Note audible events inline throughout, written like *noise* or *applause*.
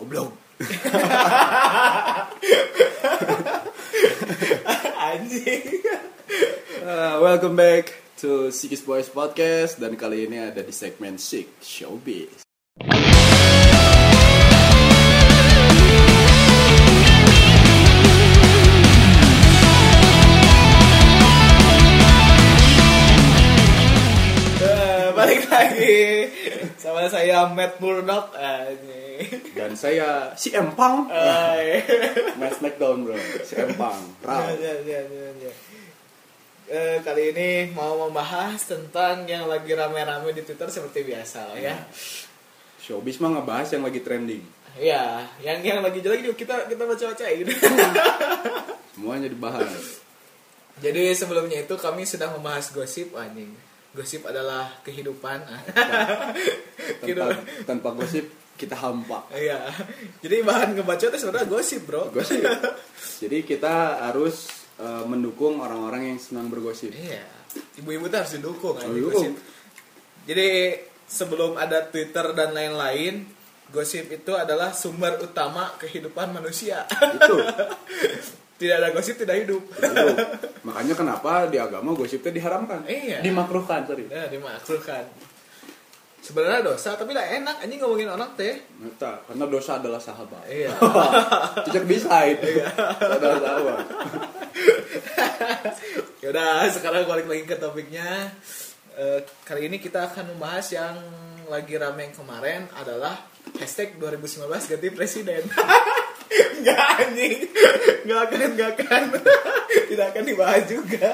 Goblok. *laughs* Anjing. Uh, welcome back to Sikis Boys Podcast dan kali ini ada di segmen Sik Showbiz. Eh, balik lagi sama saya Matt Murdock anjing. Dan saya si Empang. Hai. *laughs* Matt Smackdown bro. Si Empang. Raw. Ya, ya, ya, ya. Eh, kali ini mau membahas tentang yang lagi rame-rame di Twitter seperti biasa lah ya. Showbiz mah ngebahas yang lagi trending. Iya, yang yang lagi jelek juga kita kita baca-baca gitu. *laughs* Semuanya dibahas. Jadi sebelumnya itu kami sudah membahas gosip anjing. Gosip adalah kehidupan. Tanpa, tanpa gosip kita hampa. Iya. Jadi bahan ngebaca itu sebenarnya gosip, Bro. Gosip. *laughs* Jadi kita harus uh, mendukung orang-orang yang senang bergosip. Iya. Ibu-ibu tuh harus didukung Oh, gosip. Jadi sebelum ada Twitter dan lain-lain, gosip itu adalah sumber utama kehidupan manusia. Itu. *laughs* tidak ada gosip tidak hidup. Itu. *laughs* Makanya kenapa di agama gosip itu diharamkan? Iya. Dimakruhkan, sorry. Nah, dimakruhkan. Sebenarnya dosa, tapi lah enak anjing ngomongin orang teh. Neta, karena dosa adalah sahabat. Iya. *laughs* Cicak bisa itu. Adalah sahabat. *laughs* Yaudah, sekarang balik lagi ke topiknya. Eh, kali ini kita akan membahas yang lagi rame yang kemarin adalah hashtag 2019 ganti presiden. *laughs* Enggak anjing. Enggak akan, enggak akan. Tidak akan dibahas juga.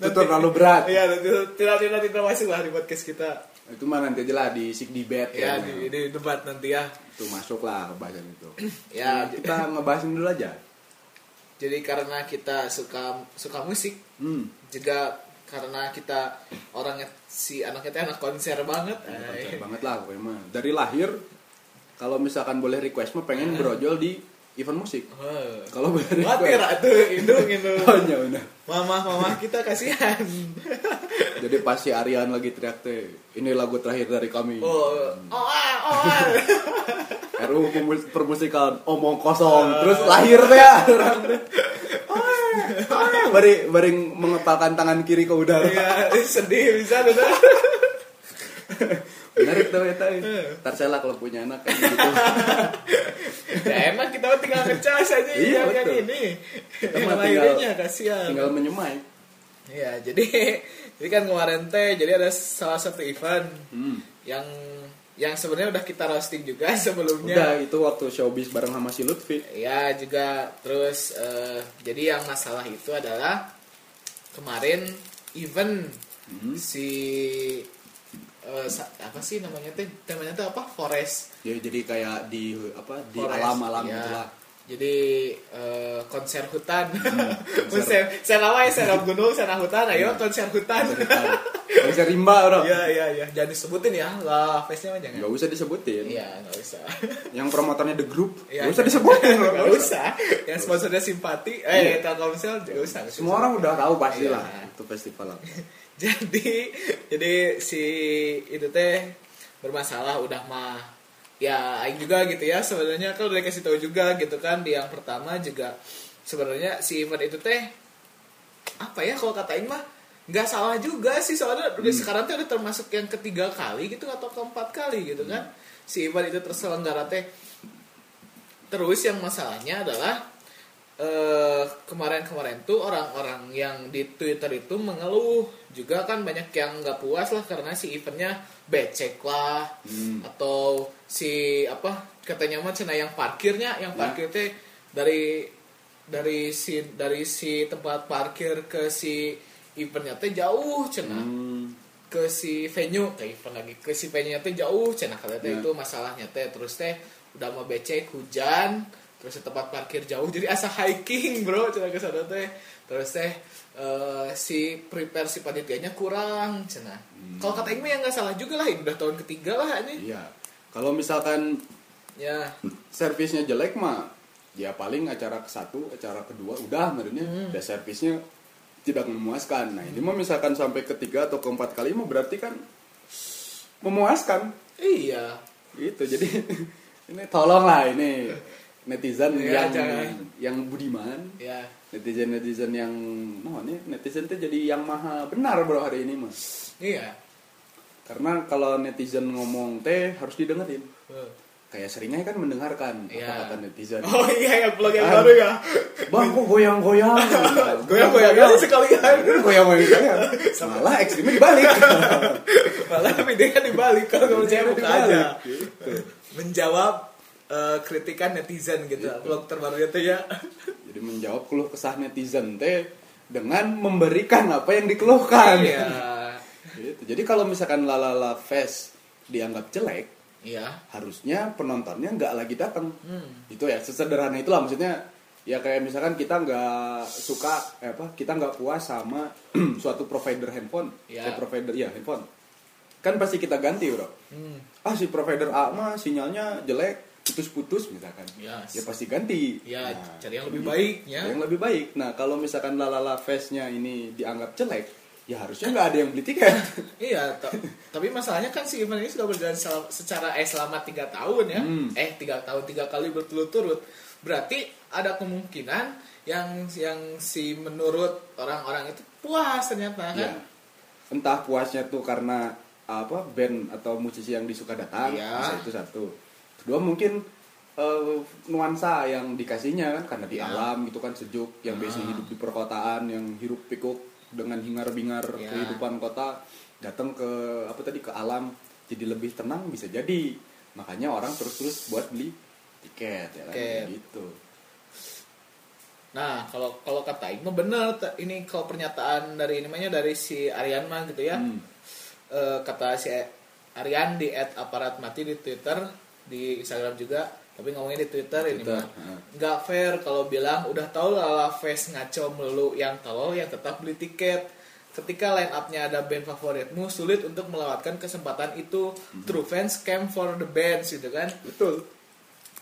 Itu terlalu berat. Iya, tidak tidak tidak masuk lah di podcast kita. Itu mah nanti aja lah di sik debate Ya, ya. di, di debat nanti ya. Itu masuk lah bahasan itu. *clears throat* Ya, Nah, kita ngebahasin dulu aja. jadi karena kita suka suka musik, Hmm. juga karena kita orangnya si anaknya teh anak konser banget. Konser Eh, banget lah pokoknya mah. Dari lahir kalau misalkan boleh request mah pengen brojol di event musik. Kalau boleh Mati tuh indung indung. Oh, ya udah. Mama mama kita kasihan. Jadi pas si Aryan lagi teriak teh, ini lagu terakhir dari kami. Oh, oh, ah, oh, *laughs* ah. RUU pemus- permusikan omong kosong terus lahir teh ya *laughs* bari bari mengepalkan tangan kiri ke udara Iya, sedih bisa tuh. *laughs* menarik tuh eta saya lah kalau punya anak kayak gitu Ya emang kita mah tinggal aja Iya, yang, yang betul. ini. Yang mah lahirinnya kasihan. tinggal menyemai Iya, jadi *laughs* jadi kan kemarin teh jadi ada salah satu event hmm. yang yang sebenarnya udah kita roasting juga *laughs* sebelumnya. udah itu waktu showbiz bareng sama si Lutfi Ya juga terus eh, jadi yang masalah itu adalah kemarin event Hmm. si sa- apa sih namanya teh temanya tuh apa forest ya jadi kayak di apa di Forest, alam alam ya. gitu lah jadi eh, konser hutan. Hmm, *laughs* konser. konser saya nama ya saya gunung saya hutan. Ayo Hmm. konser hutan. Bisa rimba bro. Iya iya iya. Jangan disebutin ya. Lah face nya mah jangan. Nggak usah disebutin. Iya nggak usah. Yang promotornya the group Iya, nggak usah iya. disebutin *laughs* nggak usah. Yang sponsornya simpati eh Iya. telkomsel nggak usah semua orang udah tahu pasti Iya. lah itu festival apa. *laughs* Jadi jadi si itu teh bermasalah udah mah ya aing juga gitu ya. Sebenarnya kalau udah dikasih tahu juga gitu kan di yang pertama juga. Sebenarnya si event itu teh apa ya kalau kata aing mah nggak salah juga sih. Soalnya udah sekarang teh udah termasuk yang ketiga kali gitu atau keempat kali gitu kan. Si event itu terselenggara teh. Terus yang masalahnya adalah eh, kemarin-kemarin tuh orang-orang yang di Twitter itu mengeluh juga kan banyak yang nggak puas lah karena si eventnya becek lah Hmm. atau si apa katanya mah cina yang parkirnya yang Ya. parkir teh dari dari si dari si tempat parkir ke si eventnya teh jauh cina Hmm. ke si venue ke event lagi ke si venue teh jauh cina kalau teh Ya. itu masalahnya teh terus teh udah mau becek hujan terus tempat parkir jauh jadi asa hiking bro cina ke sana teh. Terus teh eh, si prepare si panitianya kurang cina. Kalau kata Ingme yang nggak salah juga lah ini udah tahun ketiga lah ini. Iya. Kalau misalkan ya. servisnya jelek mah ya paling acara ke satu acara kedua udah maksudnya. Hmm. udah servisnya tidak memuaskan. Nah ini mah misalkan sampai ketiga atau keempat kali mah berarti kan memuaskan. Iya. Gitu jadi *laughs* ini tolonglah ini netizen Ya, yang jangan. yang budiman. Ya netizen netizen yang oh ini netizen tuh jadi yang maha benar bro hari ini mas. Iya. Karena kalau netizen ngomong teh harus didengerin. Eh. kayak seringnya kan mendengarkan Iya. apa kata netizen. Oh iya yang vlog yang Ah. baru ya. Bang kok goyang *laughs* goyang goyang goyang aja sekalian. Goyang goyang sekalian malah ekstrimnya dibalik. *laughs* Malah videonya dibalik kalau nggak percaya buka aja. Gitu. menjawab eh, kritikan netizen gitu. Vlog terbaru itu ya. Jadi menjawab keluh kesah netizen teh dengan memberikan apa yang dikeluhkan. Iya. Gitu. jadi kalau misalkan lalala fest dianggap jelek iya. harusnya penontonnya nggak lagi datang. Hmm. itu ya sesederhana itulah. Maksudnya ya kayak misalkan kita nggak suka eh, apa kita nggak puas sama *clears throat* suatu provider handphone. Ya. Eh, provider ya handphone. Kan pasti kita ganti bro. Hmm. ah si provider A mah sinyalnya jelek putus-putus misalkan Yes. ya pasti ganti Ya, Nah, cari yang lebih baik, ya. Yang lebih baik nah kalau misalkan lalala festnya ini dianggap jelek ya harusnya nggak ada yang beli tiket *laughs* Iya, ta- tapi masalahnya kan si event ini sudah berjalan secara eh selama tiga tahun ya, Hmm. eh tiga tahun tiga kali berturut-turut. Berarti ada kemungkinan yang yang si menurut orang-orang itu puas ternyata kan? Ya. Entah puasnya tuh karena apa band atau musisi yang disuka datang, Iya. bisa itu satu. Kedua mungkin eh, nuansa yang dikasihnya kan karena di Ya. alam gitu kan sejuk, yang biasanya Ah. hidup di perkotaan, yang hirup pikuk dengan hingar-bingar Ya. kehidupan kota, datang ke apa tadi ke alam jadi lebih tenang bisa jadi. Makanya orang terus-terus buat beli tiket ya kan gitu. Nah, kalau kalau kata mah bener ini kalau pernyataan dari ini namanya dari si Aryan mah gitu ya. Hmm. Eh, kata si Aryan di @aparat mati di Twitter, di Instagram juga, tapi ngomongnya di Twitter, ini Twitter, mah heeh. nggak fair kalau bilang udah tahu lala face ngaco melulu yang tolol yang tetap beli tiket. Ketika line up-nya ada band favoritmu, sulit untuk melewatkan kesempatan itu. Hmm. True fans came for the bands gitu kan. Betul.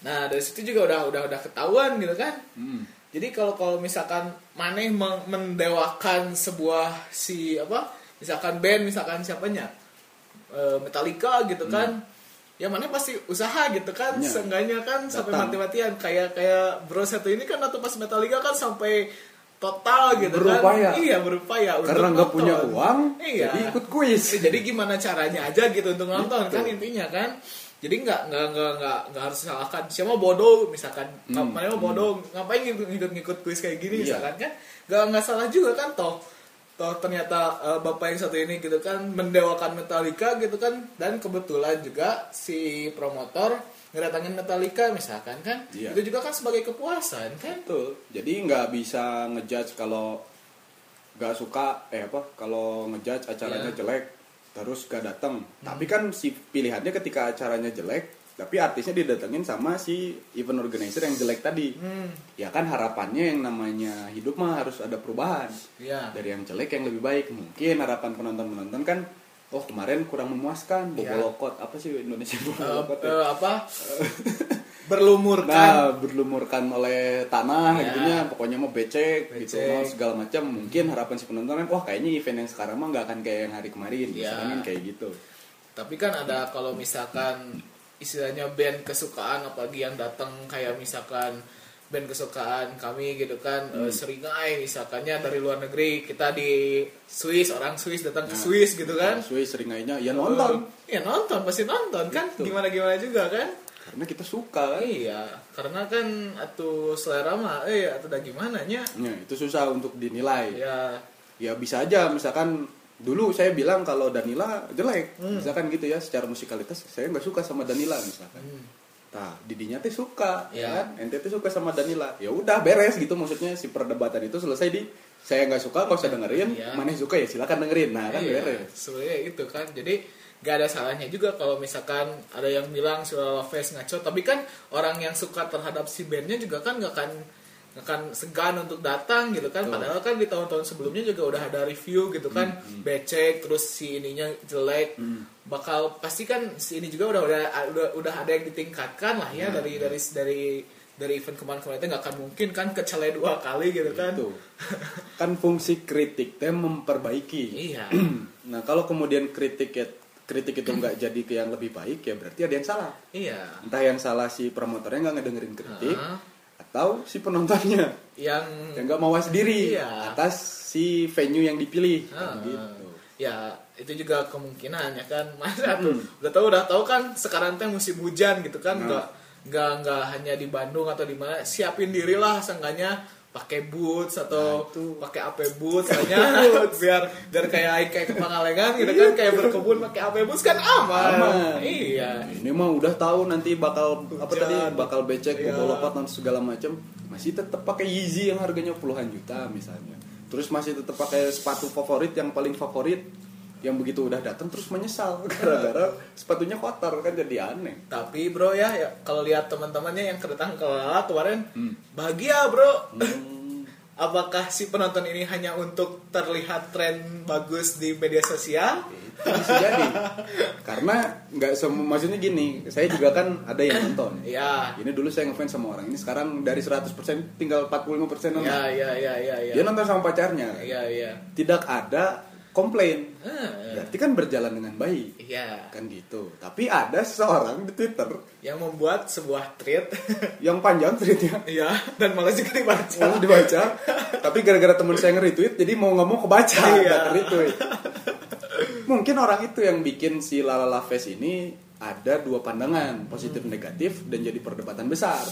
Nah dari situ juga udah udah udah ketahuan gitu kan. Hmm. Jadi kalau kalau misalkan maneh mendewakan sebuah si apa, misalkan band, misalkan siapanya, Eh, Metallica gitu kan, ya maneh pasti usaha gitu kan, Hmm. Iya. seenggaknya kan sampai Datang. mati-matian kayak kayak Bro satu ini kan waktu pas Metallica kan sampai total gitu Berupaya. kan, iya berupaya untuk Karena nggak punya uang, iya. jadi ikut kuis. Eh, jadi gimana caranya aja gitu untuk nonton Gitu. kan intinya kan jadi nggak nggak nggak nggak nggak harus salahkan siapa bodoh misalkan Hmm, mana mau bodoh ngapain ngikut ngikut ngikut kuis kayak gini Iya. misalkan kan nggak nggak salah juga kan toh toh ternyata eh, bapak yang satu ini gitu kan mendewakan Metallica gitu kan dan kebetulan juga si promotor ngedatangin Metallica misalkan kan Iya. itu juga kan sebagai kepuasan kan Betul. Jadi nggak bisa ngejudge kalau nggak suka eh apa kalau ngejudge acaranya Iya. jelek terus gak datang. Tapi kan si pilihannya ketika acaranya jelek, tapi artisnya didatengin sama si event organizer yang jelek tadi. hmm Ya kan harapannya yang namanya hidup mah harus ada perubahan. ya Dari yang jelek yang lebih baik. Mungkin harapan penonton-penonton kan oh kemarin kurang memuaskan, Iya. bobolokot. Apa sih Indonesia Eh, bobolokot? ya? eh, apa *laughs* berlumurkan Nah, berlumurkan oleh tanah Ya. gitunya, pokoknya mau becek, gitu, Becek. mau segala macam. Mungkin harapan si penonton kan, wah kayaknya event yang sekarang mah nggak akan kayak yang hari kemarin, Ya. misalkan kayak gitu. Tapi kan ada kalau misalkan istilahnya band kesukaan apalagi yang datang kayak misalkan band kesukaan kami gitu kan Hmm. eh, seringai misalkannya dari luar negeri kita di Swiss orang Swiss datang ke Nah, Swiss gitu kan Sesuai seringainya, ya nonton, ya nonton pasti nonton kan Gitu. gimana gimana juga kan karena kita suka kan. iya karena kan atau selera mah eh atau gimana nya Ya, itu susah untuk dinilai. ya Ya bisa aja, misalkan dulu saya bilang kalau Danila jelek, Hmm. misalkan gitu ya, secara musikalitas saya nggak suka sama Danila misalkan. hmm, Nah, Didinya teh suka, Ya. ya kan? Ente tuh suka sama Danila. Ya udah beres gitu maksudnya si perdebatan itu selesai di saya nggak suka kau usah dengerin, Ya. mana suka ya silakan dengerin. Nah, kan Iya, beres. sebenarnya itu kan jadi gak ada salahnya juga kalau misalkan ada yang bilang si Lala Face ngaco tapi kan orang yang suka terhadap si bandnya juga kan gak akan akan segan untuk datang gitu kan Betul. padahal kan di tahun-tahun sebelumnya juga udah ada review gitu kan becek terus si ininya jelek Hmm. bakal pasti kan si ini juga udah udah udah, udah ada yang ditingkatkan lah ya Nah, dari dari dari dari event kemarin-kemarin itu nggak akan mungkin kan kecele dua kali gitu kan Itu. *laughs* Kan fungsi kritik teh memperbaiki. iya *clears throat* nah, kalau kemudian kritik kritik itu nggak jadi ke yang lebih baik ya berarti ada yang salah iya entah yang salah si promotornya nggak ngedengerin kritik Heeh. Atau si penontonnya yang yang nggak mawas diri Iya. atas si venue yang dipilih Heeh. gitu ya itu juga kemungkinan ya kan masa Hmm. tuh udah tahu udah tahu kan sekarang teh musim hujan gitu kan Nah. nggak nggak nggak hanya di Bandung atau di mana siapin diri lah seenggaknya pakai boots atau Nah, pakai AP boots hanya biar biar kayak kayak ke Pangalengan gitu kan kayak berkebun pakai AP boots kan aman, Aman. iya. Ini mah udah tahu nanti bakal apa Hujan. tadi bakal becek Iya. bobolopat dan segala macam masih tetap pakai Yeezy yang harganya puluhan juta misalnya. Terus masih tetap pakai sepatu favorit yang paling favorit yang begitu udah datang terus menyesal. *laughs* Gara-gara sepatunya kotor kan jadi aneh. Tapi bro ya, ya kalau lihat teman-temannya yang kedatang ke Lala kemarin Hmm. bahagia bro. Hmm, *laughs* Apakah si penonton ini hanya untuk terlihat tren bagus di media sosial? itu bisa jadi. *laughs* Karena nggak semua maksudnya gini saya juga kan ada yang nonton. *clears throat* Ya, ini dulu saya ngefans sama orang. Ini sekarang dari 100% tinggal 45% nonton. Ya, ya, ya, ya, ya. dia nonton sama pacarnya. Ya, ya. tidak ada komplain. Eh, berarti kan berjalan dengan baik. Ya, kan gitu. Tapi ada seseorang di Twitter yang membuat sebuah tweet, *laughs* yang panjang tweetnya ya, dan malah juga dibaca. malah dibaca. Tapi gara-gara temen saya nge-retweet jadi mau nggak mau kebaca. Iya. retweet mungkin orang itu yang bikin si Lalala Fest ini ada dua pandangan positif negatif dan jadi perdebatan besar.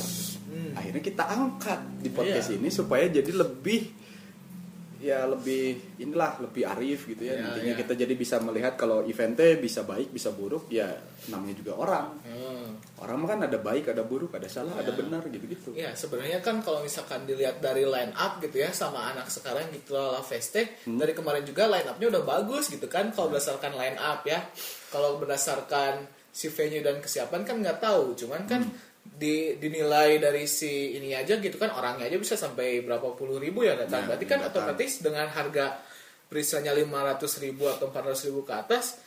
Akhirnya kita angkat di podcast Iya. ini supaya jadi lebih ya lebih inilah lebih arif gitu ya Iya, nantinya iya. kita jadi bisa melihat kalau eventnya bisa baik bisa buruk ya namanya juga orang Hmm. orang mah kan ada baik ada buruk ada salah ada Iya. benar gitu gitu Ya sebenarnya kan kalau misalkan dilihat dari line up gitu ya sama anak sekarang gitu Lala Feste Hmm. dari kemarin juga line upnya udah bagus gitu kan kalau berdasarkan line up ya kalau berdasarkan si venue dan kesiapan kan nggak tahu cuman kan Hmm. Di dinilai dari si ini aja gitu kan orangnya aja bisa sampai berapa puluh ribu ya datang. Nah, berarti kan datang. otomatis dengan harga perisanya 500 ribu atau 400 ribu ke atas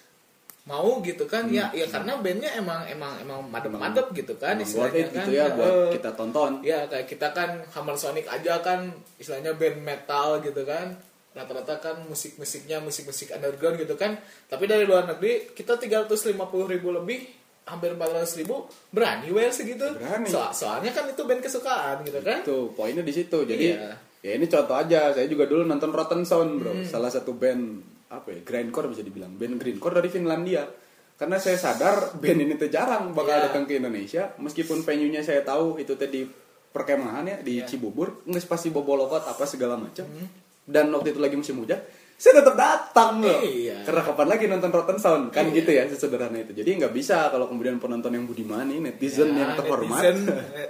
mau gitu kan ya ya karena bandnya emang emang emang madep-madep gitu kan Hmm. Emang istilahnya kan. gitu ya buat Eh, kita tonton. Ya kayak kita kan Hammer Sonic aja kan istilahnya band metal gitu kan. Rata-rata kan musik-musiknya musik-musik underground gitu kan. Tapi dari luar negeri kita 350 ribu lebih hampir 400 ribu berani well segitu Berani. So- soalnya kan itu band kesukaan gitu kan Tuh, poinnya di situ. Jadi Iya. ya ini contoh aja. Saya juga dulu nonton Rotten Sound, Bro. Hmm. Salah satu band apa ya? Grindcore bisa dibilang. Band grindcore dari Finlandia. Karena saya sadar band ini tuh jarang bakal Iya. datang ke Indonesia. Meskipun venue-nya saya tahu itu tadi perkemahan ya di Iya. Cibubur, nggak pasti bobolokot apa segala macam. Hmm. Dan waktu itu lagi musim hujan, saya tetap datang loh. Iya. Karena kapan lagi nonton Rotten Sound kan Iya. gitu ya sesederhana itu. Jadi nggak bisa kalau kemudian penonton yang budiman nih netizen Ya, yang terhormat. netizen,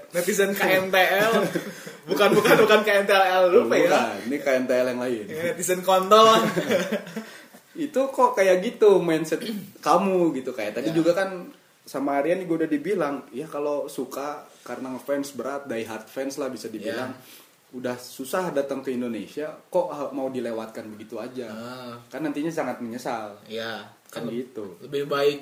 netizen *laughs* KNTL bukan bukan bukan KNTL lupa ya Bukan, ini KNTL yang lain. netizen kontol *laughs* itu kok kayak gitu mindset kamu gitu kayak tadi Ya. juga kan sama Aryan juga udah dibilang ya kalau suka karena ngefans berat die hard fans lah bisa dibilang udah susah datang ke Indonesia kok mau dilewatkan begitu aja? Ah. kan nantinya sangat menyesal. Ya kan gitu. lebih baik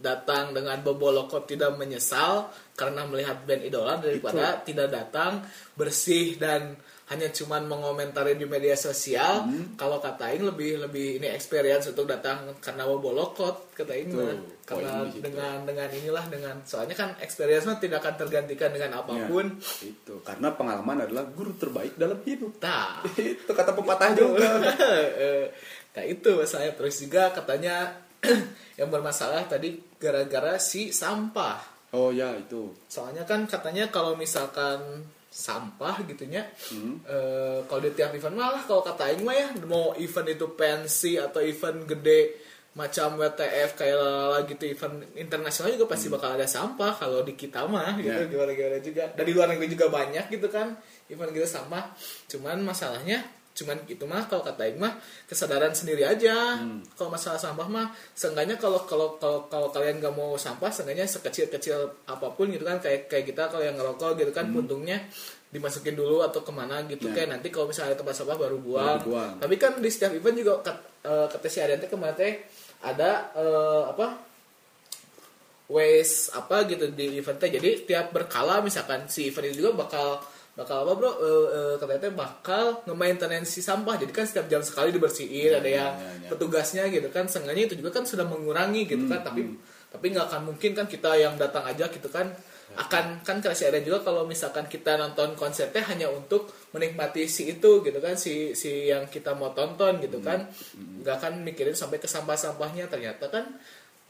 datang dengan bobolokot tidak menyesal karena melihat band idola daripada tidak datang bersih dan hanya cuman mengomentari di media sosial Hmm. kalau kata Aing lebih lebih ini experience untuk datang karena bobolokot kata Aing karena di situ. dengan dengan inilah dengan soalnya kan experience mah tidak akan tergantikan dengan apa pun. Ya, itu. Karena pengalaman adalah guru terbaik dalam hidup. Nah *laughs* itu kata pepatah juga. *laughs* Nah itu saya. Terus juga katanya *clears throat* yang bermasalah tadi gara-gara si sampah. Oh ya itu. Soalnya kan katanya kalau misalkan sampah gitunya. Eh, kalau di tiap event malah kalau kata Aing mah ya mau event itu pensi atau event gede macam WTF kayak lala gitu event internasional juga pasti bakal ada sampah. Kalau di kita mah gitu Ya. gimana gimana juga. Dari luar negeri juga banyak gitu kan event gitu sampah. Cuman masalahnya cuman itu mah kalau kata Aing mah kesadaran sendiri aja kalau masalah sampah mah seenggaknya kalau kalau kalau kalau kalian nggak mau sampah seenggaknya sekecil kecil apa pun gitu kan kayak kayak kita kalau yang ngerokok gitu kan puntungnya dimasukin dulu atau ke mana gitu Ya. kayak nanti kalau misalnya ada tempat sampah baru buang. Baru buang. tapi kan di setiap event juga kat, eh, kata si Aryan teh kemarin teh ada eh, apa ways apa gitu di eventnya jadi tiap berkala misalkan si event itu juga bakal bakal apa bro? Uh, uh, katanya bakal nge-maintenance sampah. Jadi kan setiap jam sekali dibersihin Ya, ada ya, yang ya, ya. petugasnya gitu kan. Seenggaknya itu juga kan sudah mengurangi gitu kan. Tapi tapi nggak akan mungkin kan kita yang datang aja gitu kan. Akan kan kasih ada juga kalau misalkan kita nonton konsernya hanya untuk menikmati si itu gitu kan. Si si yang kita mau tonton gitu kan. nggak akan mikirin sampai ke sampah-sampahnya. Ternyata kan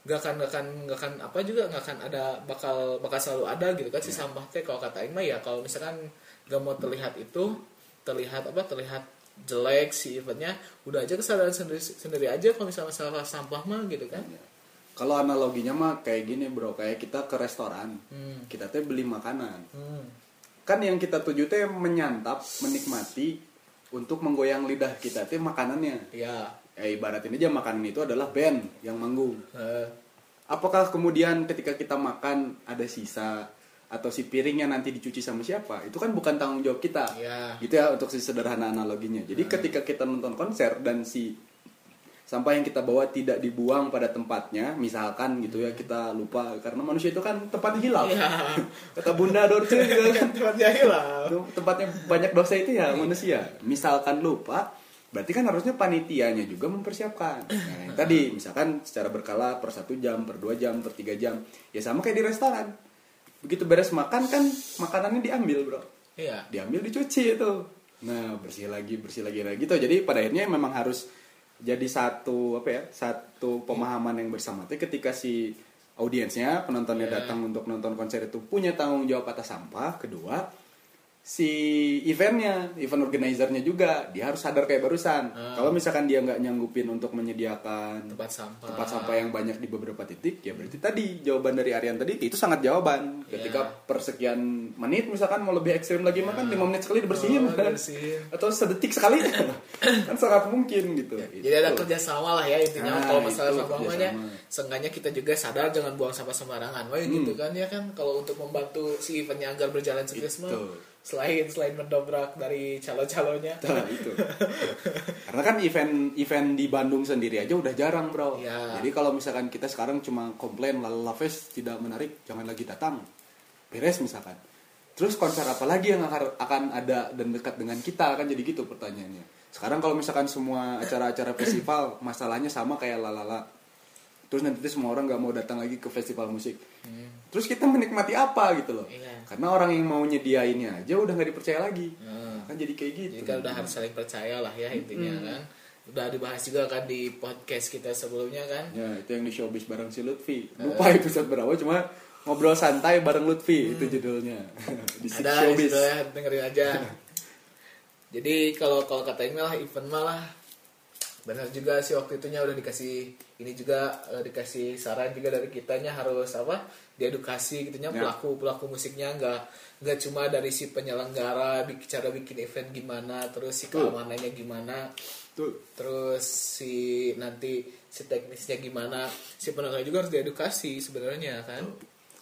nggak akan nggak akan nggak akan apa juga nggak akan ada bakal bakal selalu ada gitu kan si sampah. Teh kalau kata Aing mah ya kalau misalkan nggak mau terlihat itu terlihat apa terlihat jelek si eventnya udah aja kesadaran sendiri sendiri aja kalau misalnya masalah sampah mah gitu kan Kalau analoginya mah kayak gini bro, kayak kita ke restoran, Hmm. kita teh beli makanan. Hmm. Kan yang kita tuju teh menyantap, menikmati untuk menggoyang lidah kita teh makanannya. ya Ya ibarat ini aja makanan itu adalah band yang manggung. eh, Apakah kemudian ketika kita makan ada sisa atau si piringnya nanti dicuci sama siapa? Itu kan bukan tanggung jawab kita. ya Gitu ya untuk si sederhana analoginya. Jadi ketika kita nonton konser dan si sampah yang kita bawa tidak dibuang pada tempatnya, misalkan gitu ya kita lupa karena manusia itu kan tempatnya hilang. ya *laughs* Kata Bunda Dorce juga *laughs* kan tempatnya hilang tempatnya banyak dosa itu ya manusia. Misalkan lupa, berarti kan harusnya panitianya juga mempersiapkan. Nah, yang tadi misalkan secara berkala per satu jam, per dua jam, per tiga jam, ya sama kayak di restoran. Begitu beres makan kan makanannya diambil bro, iya diambil dicuci itu. Nah bersih lagi, bersih lagi lagi gitu. Jadi pada akhirnya memang harus jadi satu apa ya, satu pemahaman yang bersama. Tapi ketika si audiensnya penontonnya Iya. datang untuk nonton konser itu punya tanggung jawab atas sampah. Kedua, si eventnya, event organizernya juga dia harus sadar kayak barusan. Ah. Kalau misalkan dia nggak nyanggupin untuk menyediakan tempat sampah tempat sampah yang banyak di beberapa titik ya berarti tadi jawaban dari Aryan tadi itu sangat jawaban ketika Ya. persekian menit misalkan mau lebih ekstrim lagi makan 5 menit sekali dibersihin Oh, kan? dibersihin. atau sedetik sekali *laughs* kan sangat mungkin gitu Jadi ada kerjasama lah ya intinya Nah, kalau masalah itu sampah mahnya kerjasama. seenggaknya kita juga sadar jangan buang sampah sembarangan. Wah Hmm. gitu kan ya kan kalau untuk membantu si eventnya agar berjalan sukses mah. Selain selain mendobrak dari calon-calonnya. Nah, itu. Karena kan event event di Bandung sendiri aja udah jarang, Bro. Ya. Jadi kalau misalkan kita sekarang cuma komplain Lala Fest tidak menarik, jangan lagi datang. Beres misalkan. Terus konser apa lagi yang akan akan ada dan dekat dengan kita kan jadi gitu pertanyaannya. Sekarang kalau misalkan semua acara-acara festival masalahnya sama kayak Lalala. Terus nanti semua orang nggak mau datang lagi ke festival musik. Terus kita menikmati apa gitu loh. Iya. Karena orang yang mau nyediainnya aja udah nggak dipercaya lagi. Hmm. Kan jadi kayak gitu. Jadi kan udah harus saling percaya lah ya intinya kan. Udah dibahas juga kan di podcast kita sebelumnya kan. Ya, itu yang di showbiz bareng si Lutfi. Lupa episode berapa, cuma ngobrol santai bareng Lutfi itu judulnya. *laughs* di Ada showbiz. ya, dengerin aja. *laughs* Jadi kalau kalau kata Email lah event malah benar juga sih waktu itunya udah dikasih ini juga eh, dikasih saran juga dari kitanya harus apa diedukasi gitunya Ya. pelaku pelaku musiknya nggak nggak cuma dari si penyelenggara cara bikin event gimana terus si keamanannya gimana Tuh. terus si nanti si teknisnya gimana si penonton juga harus diedukasi sebenarnya kan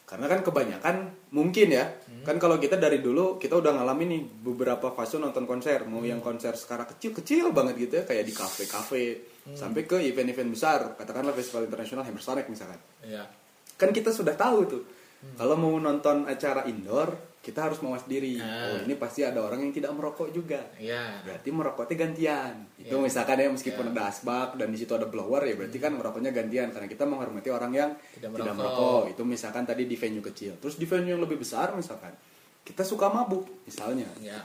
Karena kan kebanyakan mungkin ya. Hmm. Kan kalau kita dari dulu kita udah ngalamin nih beberapa fase nonton konser, mau Hmm. yang konser skala kecil-kecil banget gitu ya kayak di kafe-kafe Hmm. sampai ke event-event besar, katakanlah festival internasional Hammersonic misalkan. ya Kan kita sudah tahu tuh. Hmm. Kalau mau nonton acara indoor, kita harus mawas diri. Ah. Oh, ini pasti ada orang yang tidak merokok juga. ya berarti merokoknya gantian itu Ya. misalkan ya meskipun Ya. ada asbak dan di situ ada blower ya berarti kan merokoknya gantian karena kita menghormati orang yang Tidak tidak, merokok. merokok itu misalkan tadi di venue kecil terus di venue yang lebih besar misalkan kita suka mabuk misalnya ya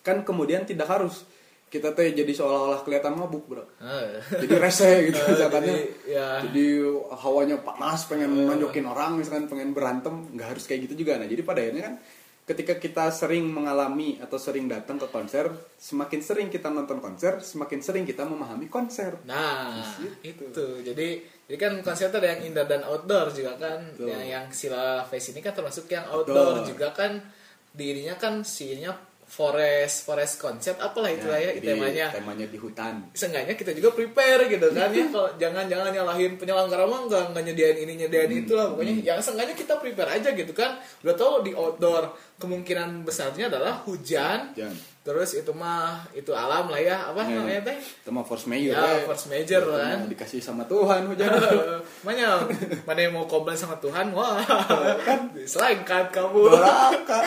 kan kemudian tidak harus kita teh jadi seolah-olah kelihatan mabuk bro Eh. jadi rese gitu misalkan *laughs* jadi, ya. jadi hawanya panas pengen nonjokin orang misalkan pengen berantem nggak harus kayak gitu juga nah jadi pada akhirnya kan ketika kita sering mengalami atau sering datang ke konser semakin sering kita nonton konser semakin sering kita memahami konser Nah, Gitu. itu. Jadi jadi kan konsep ada yang indoor dan outdoor juga kan. Betul. Yang yang Sila Face ini kan termasuk yang outdoor Outdoor. juga kan dirinya kan sihnya forest forest konsep apalah itu ya, jadi temanya. temanya di hutan Seenggaknya kita juga prepare gitu kan ya. *laughs* Kalau jangan jangan nyalahin penyelenggara mah enggak enggak nyediain ini nyediain Hmm. itu lah pokoknya. Yang seenggaknya kita prepare aja gitu kan. Udah tahu di outdoor kemungkinan besarnya adalah hujan Hujan. Terus itu mah itu alam lah ya apa Ya. namanya teh Itu mah force major. ya ya. force major Itu kan Dikasih sama Tuhan *laughs* hujan. Makanya mana yang mau komplain sama Tuhan wah kan selengkat kamu Doraka.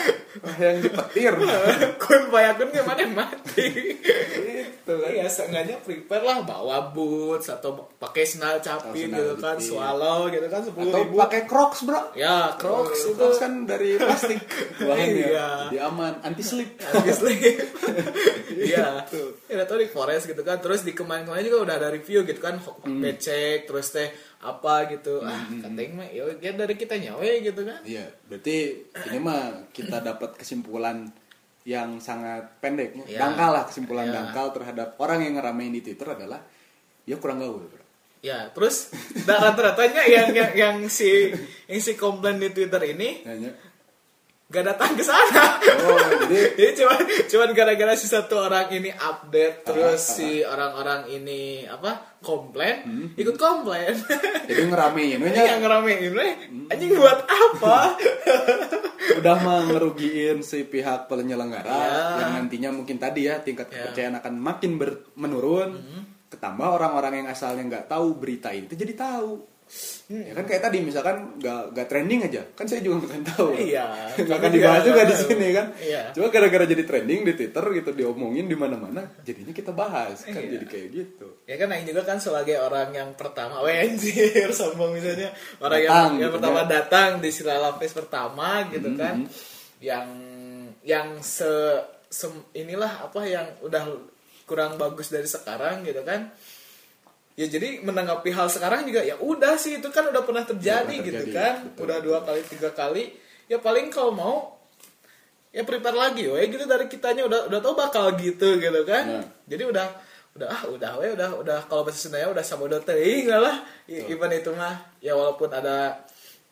Yang dipetir. *laughs* kun payakun gimana mati Gitu kan. Iya, seenggaknya prepare lah bawa boots atau pakai sandal capit sandal gitu kan, swallow gitu kan sepuluh Atau ribu. pakai Crocs, Bro. Ya, Crocs itu Crocs kan dari plastik *laughs* bahannya. Iya. Jadi aman, anti slip. obviously. *laughs* Iya. Gitu. Ya udah tau di Forest gitu kan, terus di kemarin-kemarin juga udah ada review gitu kan, Hmm. becek, terus teh apa gitu. Ah, katanya mah ya ya dari kita nyawe gitu kan. Iya, berarti ini mah kita dapat kesimpulan yang sangat pendek, ya. Iya. dangkal lah kesimpulan Iya. dangkal terhadap orang yang ngeramein di Twitter adalah ya kurang gaul, bro. Ya, terus nah, rata-ratanya yang, yang yang si yang si komplain di Twitter ini Nanya, gak datang ke sana. oh jadi *laughs* Jadi cuman cuman gara-gara si satu orang ini update terus Ah, ah. si orang-orang ini apa komplain Hmm. ikut komplain. *laughs* jadi ngeramein, yang ngeramein Hmm. anjing buat apa? *laughs* udah mah ngerugiin si pihak penyelenggara Iya. yang nantinya mungkin tadi ya tingkat Iya. kepercayaan akan makin ber- menurun. Hmm. Ketambah orang-orang yang asalnya nggak tahu berita itu jadi tahu. Hmm. Ya kan kayak tadi misalkan nggak nggak trending aja, kan saya juga nggak tahu. Iya. *laughs* nggak akan dibahas juga di sini kan. Iya. Cuma gara-gara jadi trending di Twitter gitu diomongin di mana-mana, jadinya kita bahas kan Iya. jadi kayak gitu. Ya kan Aing juga kan sebagai orang yang pertama Weh anjir *laughs* sombong misalnya Orang Datang, yang, yang gitu pertama ya. datang di Silala Fest pertama gitu Mhm. kan Yang yang se, sem- inilah apa yang udah kurang bagus dari sekarang gitu kan Ya jadi menanggapi hal sekarang juga ya udah sih itu kan udah pernah terjadi, Udah pernah gitu terjadi, kan. betul, Udah betul. dua kali tiga kali. Ya paling kalau mau ya prepare lagi weh gitu dari kitanya udah udah tahu bakal gitu gitu kan. Nah. jadi udah udah ah udah we udah udah kalau bahasa Sundanya udah sabodo teuing lah. I- event itu mah ya walaupun ada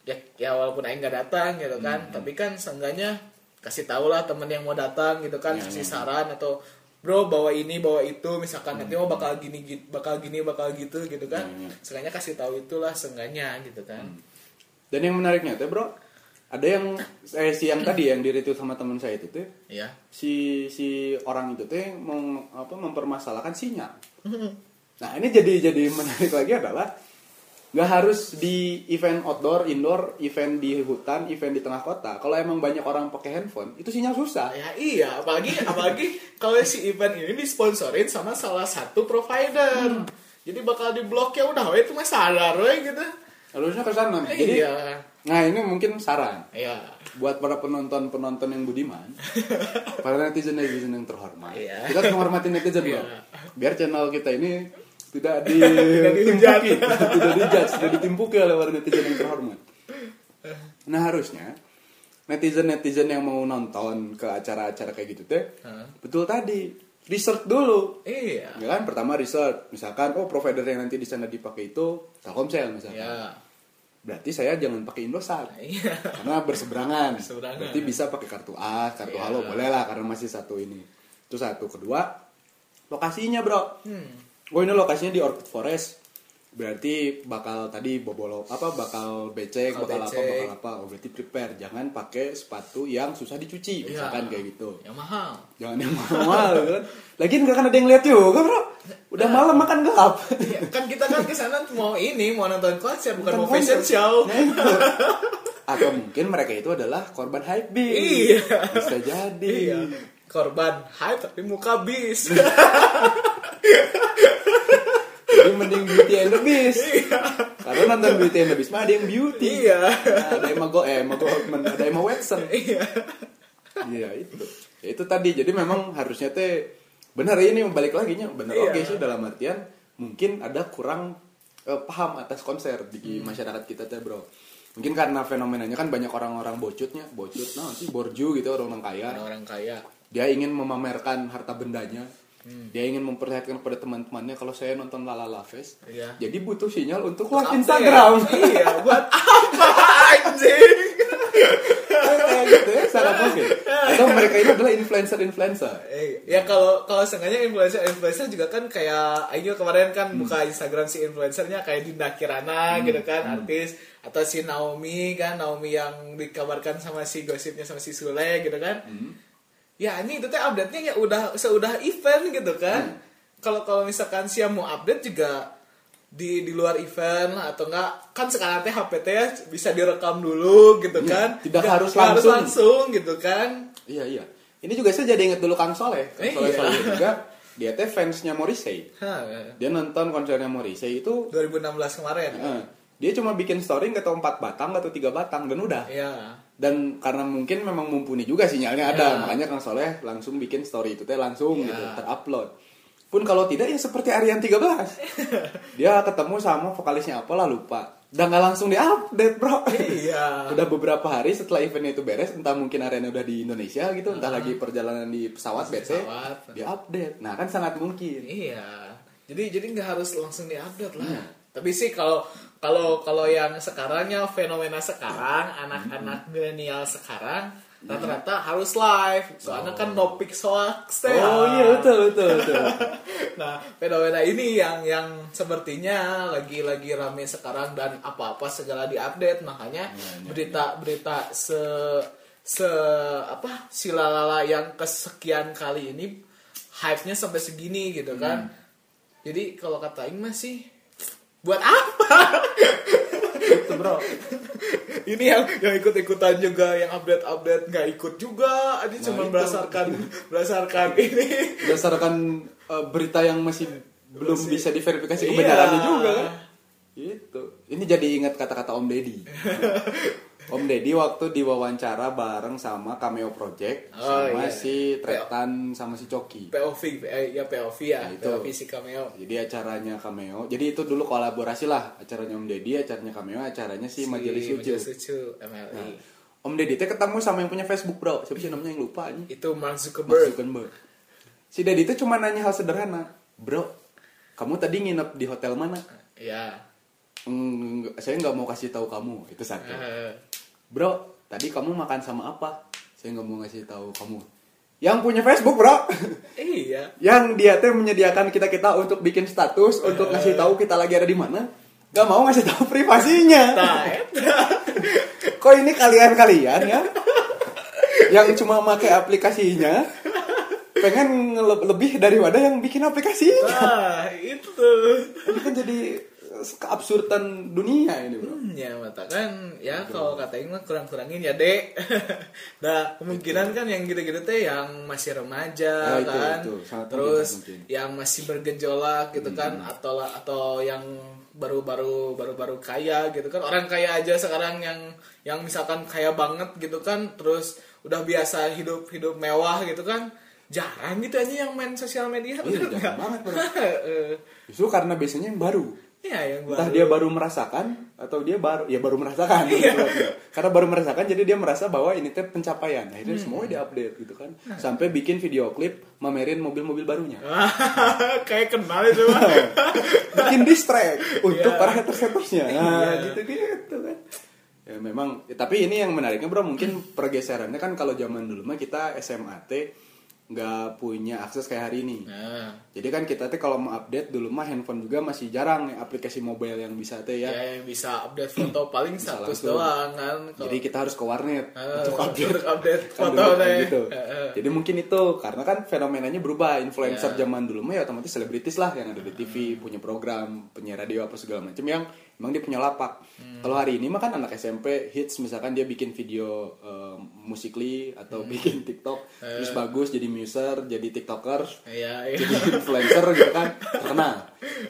ya ya walaupun aing nggak datang gitu kan. Tapi kan seenggaknya kasih tahu lah temen yang mau datang gitu kan Ya, kasih ya. saran atau bro bawa ini bawa itu. Misalkan nanti mau bakal gini gi- bakal gini bakal gitu gitu kan. Ya, ya. seenggaknya kasih tahu itulah seenggaknya gitu kan. Dan yang menariknya tuh bro, ada yang eh, si yang tadi yang di retweet sama teman saya itu tuh ya si si orang itu tuh mau apa mempermasalahkan sinyal. Nah ini jadi jadi menarik lagi adalah nggak harus di event outdoor, indoor, event di hutan, event di tengah kota. Kalau emang banyak orang pakai handphone, itu sinyal susah. ya iya apalagi apalagi kalau si event ini disponsorin sama salah satu provider jadi bakal di blok ya udah itu mah sadar we gitu Harusnya ke sana. Jadi, iya nah ini mungkin saran iya buat para penonton-penonton yang budiman, *laughs* para netizen-netizen yang terhormat. Iya. Kita menghormati netizen Iya. loh. Biar channel kita ini tidak di dihujat. *laughs* timpuki, tidak dijudge, tidak ditimpuki oleh para netizen yang terhormat. Nah harusnya netizen-netizen yang mau nonton ke acara-acara kayak gitu teh, Hah? betul tadi research dulu. iya Ya kan pertama research, misalkan oh provider yang nanti di sana dipakai itu Telkomsel misalkan. ya Berarti saya jangan pakai Indosat iya karena berseberangan. Berseberangan. Berarti bisa pakai kartu A, kartu Iya. halo boleh lah karena masih satu ini. Itu satu. Kedua, lokasinya bro. hmm. Oh ini lokasinya di Orchid Forest. Berarti bakal tadi bobol apa bakal becek, Bakal bakal, apa, becek. bakal apa. Oh berarti prepare. Jangan pakai sepatu yang susah dicuci, Iya. misalkan kayak gitu. yang mahal Jangan yang mahal *laughs* kan. Lagian gak akan ada yang lihat juga bro. Udah malam makan gelap. Iya, kan kita kan ke sana mau ini mau nonton konser bukan Nonton mau fashion konser. show Nah. *laughs* Atau mungkin mereka itu adalah korban hype Iya. Bisa jadi. iya korban hype tapi muka bis *laughs* Jadi mending Beauty and the Beast. Karena nonton Beauty and the Beast mah ada yang beauty. Iya. Nah, ada Emma Go, eh, Emma Goldman, ada Emma Watson. iya Iya itu. Ya, itu tadi. Jadi memang harusnya teh benar ini balik lagi nya benar Iya. oke sih dalam artian mungkin ada kurang eh, paham atas konser di Hmm. masyarakat kita teh bro. Mungkin karena fenomenanya kan banyak orang-orang bocutnya, bocut, nah sih borju gitu orang-orang kaya. orang kaya Dia ingin memamerkan harta bendanya. Hmm. Dia ingin memperlihatkan kepada teman-temannya kalau saya nonton Lala La Fest. Iya. Jadi butuh sinyal untuk live Apa Instagram. ya? iya buat *laughs* apa anjing Kayak gitu ya, sangat mungkin. Atau mereka ini adalah influencer-influencer. Eh, ya kalau kalau sengaja influencer influencer juga kan kayak Ayo kemarin kan buka Instagram si influencernya kayak Dinda Kirana gitu kan artis atau si Naomi kan Naomi yang dikabarkan sama si gosipnya sama si Sule gitu kan ya ini itu teh update-nya ya udah seudah event gitu Hmm. kan kalau kalau misalkan siap mau update juga di di luar event lah atau enggak kan sekarang teh HP teh ya bisa direkam dulu gitu Iya, kan tidak Nggak- harus langsung. langsung gitu kan Iya iya. Ini juga saya jadi inget dulu Kang Soleh. Kang Eh, Soleh iya. Solihun juga dia teh fansnya Morrissey. Hah, Dia nonton konsernya Morrissey itu 2016 kemarin eh, dia cuma bikin story nggak tahu empat batang atau tiga batang dan udah. ya Dan karena mungkin memang mumpuni juga sinyalnya ada, Ya. makanya Kang Soleh langsung bikin story itu teh langsung Ya. gitu terupload. Pun kalau tidak ya seperti Aryan 13. *laughs* dia ketemu sama vokalisnya apa lah lupa. Dan nggak langsung di-update, Bro. iya *laughs* udah beberapa hari setelah eventnya itu beres entah mungkin Arena udah di Indonesia gitu entah lagi perjalanan di pesawat BC dia update nah kan sangat mungkin Iya. Jadi jadi nggak harus langsung diupdate lah. Iya. Tapi sih kalau kalau kalau yang sekarangnya fenomena sekarang anak-anak Hmm. milenial sekarang rata-rata harus live. Soalnya kan no pics hoax teh. oh iya betul betul betul *laughs* Nah, fenomena ini yang yang sepertinya lagi-lagi rame sekarang dan apa-apa segala diupdate. Makanya Iya, berita-berita se se apa silalala yang kesekian kali ini hype-nya sampai segini gitu kan. Hmm. Jadi kalau kata Aing mah sih buat apa? itu bro ini yang yang ikut-ikutan juga yang update-update nggak ikut juga. Ini Nah, cuma itu. berdasarkan berdasarkan ini. berdasarkan eh, berita yang masih belum Masih- bisa diverifikasi Iya. kebenarannya juga kan itu ini jadi ingat kata-kata Om Deddy *laughs* Om Deddy waktu diwawancara bareng sama Cameo Project Oh, sama iya. si Tretan sama si Coki POV eh, ya POV ya, Nah, itu. POV si cameo. Jadi acaranya Cameo. Jadi itu dulu kolaborasi lah. Acaranya Om Deddy, acaranya Cameo, acaranya si, Majelis Lucu. Majelis Lucu MLI. Nah, Om Deddy teh ketemu sama yang punya Facebook, Bro. Siapa sih namanya yang lupa ini? Itu Mark Mark Zuckerberg. Zuckerberg. Si Deddy itu cuma nanya hal sederhana. Bro, kamu tadi nginep di hotel mana? Ya. "Mm, saya nggak mau kasih tahu kamu. Itu satu. Eh, Bro, tadi kamu makan sama apa? Saya nggak mau ngasih tahu kamu. Yang punya Facebook, Bro. *laughs* iya. yang dia teh menyediakan kita kita untuk bikin status untuk ngasih tahu kita lagi ada di mana gak mau ngasih tahu privasinya *laughs* kok ini kalian kalian ya yang cuma pakai aplikasinya pengen lebih daripada yang bikin aplikasinya Nah, itu tuh. ini kan jadi keabsurdan dunia ini bro. Hmm, ya kan ya kalau kata Ing mah kurang-kurangin ya dek. *laughs* Nah kemungkinan kan yang gitu-gitu teh yang masih remaja Ah, itu, kan? itu. Terus mungkin. yang masih bergejolak gitu kan atau atau yang baru-baru baru-baru kaya gitu kan. Orang kaya aja sekarang yang yang misalkan kaya banget gitu kan terus udah biasa hidup hidup mewah gitu kan jarang gitu aja yang main sosial media Iya, bener jarang banget, bro. *laughs* Eh, justru karena biasanya yang baru Iya yang entah baru. dia baru merasakan atau dia baru ya baru merasakan. *laughs* Karena baru merasakan jadi dia merasa bahwa ini teh pencapaian. Akhirnya semua diupdate gitu kan. Sampai bikin video klip mamerin mobil-mobil barunya. *laughs* Kayak kenal itu mah. *laughs* bikin distract untuk Iya. para haters hatersnya nah Iya. gitu gitu kan. Ya memang ya, tapi ini yang menariknya bro mungkin pergeserannya kan kalau zaman dulu mah kita SMA teh nggak punya akses kayak hari ini Nah, jadi kan kita teh kalau mau update dulu mah handphone juga masih jarang nih aplikasi mobile yang bisa teh ya. ya yang bisa update foto *clears throat* paling langsung. doang kan. Kalau- Jadi kita harus ke warnet Eh, untuk update, untuk update Kan *laughs* foto deh. gitu. Eh, eh. Jadi mungkin itu karena kan fenomenanya berubah. Influencer Ya. zaman dulu mah ya otomatis selebritis lah yang ada di TV, punya program, penyiar radio apa segala macam yang emang dia punya lapak. Hmm. Kalau hari ini mah kan anak SMP hits misalkan dia bikin video eh, musically atau Hmm. bikin TikTok Eh. terus bagus jadi muser, jadi TikToker, Iya, iya. jadi influencer gitu kan terkenal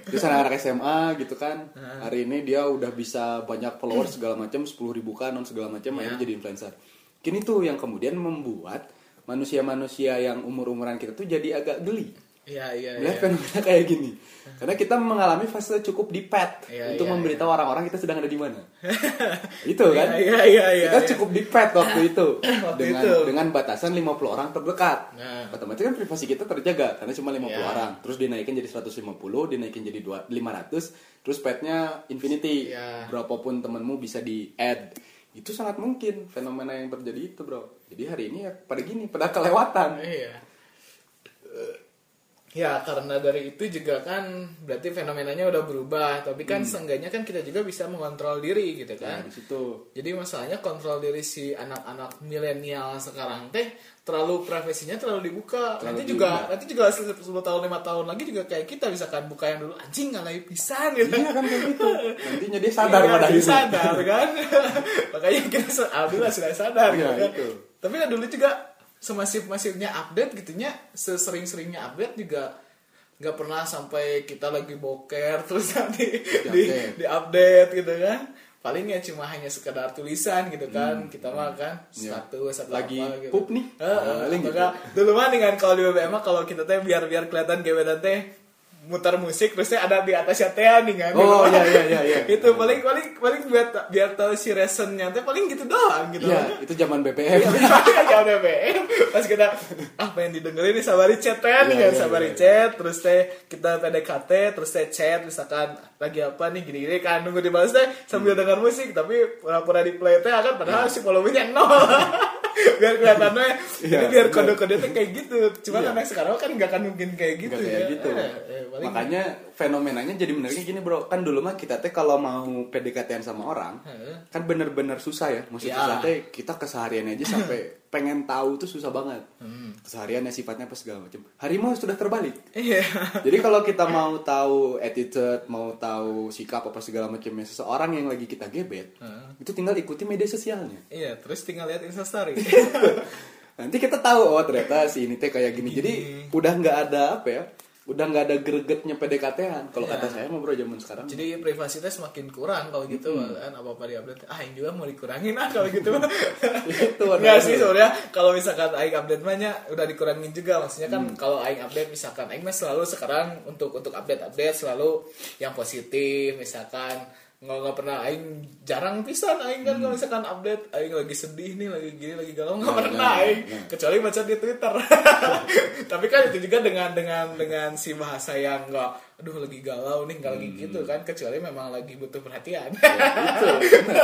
terus anak-anak SMA gitu kan hari ini dia udah bisa banyak followers segala macam 10 ribu kanon segala macam Ya. akhirnya jadi influencer kini tuh yang kemudian membuat manusia-manusia yang umur-umuran kita tuh jadi agak geli Iya, iya, melihat iya. *laughs* fenomena kayak gini karena kita mengalami fase cukup di pet Iya, untuk iya, memberitahu orang-orang kita sedang ada di mana *laughs* itu kan Iya, iya, iya. kita iya. cukup di pet waktu itu *coughs* Waktu dengan itu. dengan batasan 50 orang terdekat Nah. otomatis kan privasi kita terjaga karena cuma 50 Iya. orang terus dinaikin jadi 150 dinaikin jadi dua- 500 terus petnya infinity Iya. berapapun temenmu bisa di add itu sangat mungkin fenomena yang terjadi itu bro jadi hari ini ya pada gini pada kelewatan Iya. Ya karena dari itu juga kan berarti fenomenanya udah berubah. Tapi kan seenggaknya kan kita juga bisa mengontrol diri gitu Nah, kan. di situ. Jadi masalahnya kontrol diri si anak-anak milenial sekarang teh terlalu privasinya terlalu dibuka. Terlalu nanti juga dibuka. nanti juga 10 tahun 5 tahun lagi juga kayak kita misalkan buka yang dulu anjing ngalai pisan gitu. Iya kan kayak gitu. *laughs* Nantinya dia sadar Iya, pada dia sadar kan. *laughs* Makanya kita alhamdulillah sudah sadar Iya, gitu kan. itu. Tapi kan dulu juga semasif-masifnya update gitunya, sesering-seringnya update juga nggak pernah sampai kita lagi boker *laughs* terus nanti di, di update gitu kan. Paling ya cuma hanya sekedar tulisan gitu kan. Kita mah kan Iya. status atau Lagi apa gitu. pup nih. Eh, paling atau gitu. nggak, dulu mah kan kalau di BBM mah kalau kita teh biar biar kelihatan gebetan teh muter musik terusnya ada di atasnya teh nih kan Oh, iya, iya, iya, iya. *laughs* itu paling paling paling biar biar tahu si reasonnya teh paling gitu doang gitu Iya, itu zaman BBM. ya udah BM pas kita ah pengen didengerin nih sabari chat teh nih Iya, kan iya, sabari iya. chat terus teh kita PDKT terus teh chat misalkan lagi apa nih gini-gini kan nunggu dibalas teh sambil Hmm. dengar musik tapi pura-pura di play teh kan padahal si followingnya nol *laughs* biar kelihatannya Iya, biar kode-kode teh kayak gitu cuman Iya. anak sekarang kan nggak akan mungkin kayak gitu kayak ya gitu. Eh, eh, Makanya fenomenanya jadi menariknya gini bro. Kan dulu mah kita teh kalau mau PDKT sama orang, kan bener-bener susah ya. Maksudnya Ya. susah teh kita keseharian aja sampai pengen tahu tuh susah banget. Hmm. Kesehariannya sifatnya apa segala macam. Harimau sudah terbalik. iya Jadi kalau kita mau tahu attitude, mau tahu sikap apa segala macamnya seseorang yang lagi kita gebet, Heeh. itu tinggal ikuti media sosialnya. iya terus tinggal lihat instastory *laughs* Nanti kita tahu oh ternyata si ini teh kayak gini. Jadi udah nggak ada apa ya? Udah nggak ada gregetnya PDKT-an. Kalau Iya. kata saya mah bro zaman sekarang. Jadi privasinya semakin kurang kalau gitu kan apa apa diupdate. Ah yang juga mau dikurangin ah kalau gitu. Itu *laughs* itu. sih sebenarnya kalau misalkan aing update mahnya udah dikurangin juga maksudnya kan Hmm. kalau aing update misalkan aing mah selalu sekarang untuk untuk update update selalu yang positif misalkan nggak nggak pernah aing jarang pisan aing kan kalau misalkan update aing lagi sedih nih lagi gini lagi galau nggak Hmm. Nah, pernah nah, aing nah. kecuali baca di Twitter. *laughs* Tapi kan itu juga dengan dengan dengan si bahasa yang nggak aduh lagi galau nih nggak lagi Hmm. gitu kan kecuali memang lagi butuh perhatian. itu bener.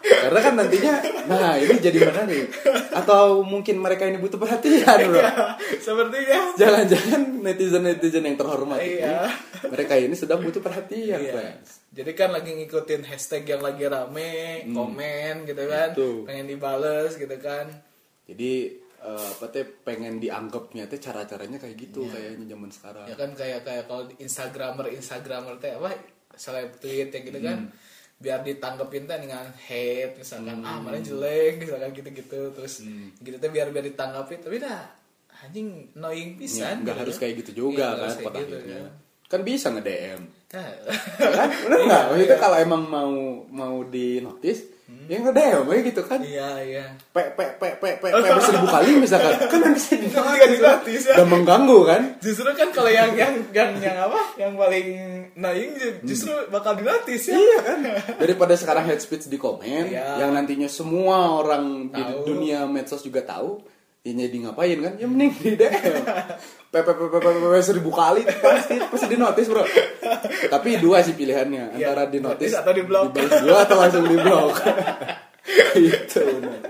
Karena kan nantinya, nah ini jadi mana nih? Atau mungkin mereka ini butuh perhatian bro? Iya, Sepertinya. Jangan-jangan netizen-netizen yang terhormat ini, Iya. mereka ini sedang butuh perhatian, Iya. friends. Jadi kan lagi ngikutin hashtag yang lagi rame, komen gitu kan, Betul. pengen dibales gitu kan. Jadi eh, apa teh pengen dianggapnya teh cara-caranya kayak gitu kayaknya zaman sekarang. Ya kan kayak kayak kalau Instagramer Instagramer teh apa seleb tweet ya gitu kan. Biar ditanggepin teh dengan hate misalkan ah mana jelek misalkan gitu-gitu terus gitu teh biar biar ditanggapi tapi dah anjing annoying Ya, pisan. nggak gitu harus ya. kayak gitu juga Iya, nggak kan harus kayak pada gitu, akhirnya. kan. Kan bisa nge-DM. Nah, kan? Bener nggak? *laughs* Iya, iya. kalau emang mau mau di notice, ya nge-DM aja gitu kan. Iya iya. Pe pe pe pe pe pe seribu *laughs* kali misalkan kan bisa gratis ya. dan mengganggu kan. Justru kan kalau yang yang yang yang apa? Yang paling naing ju- justru bakal dinotis ya. Iya kan. Daripada sekarang hate speech di komen, Iya. yang nantinya semua orang di dunia medsos juga tahu, ya jadi ngapain kan? Ya mending di DM. Pe seribu kali pasti pasti di notice bro. Tapi dua sih pilihannya Iya, antara di notice atau di blok. dibalas dua atau langsung di blok. *laughs* Itu. benar.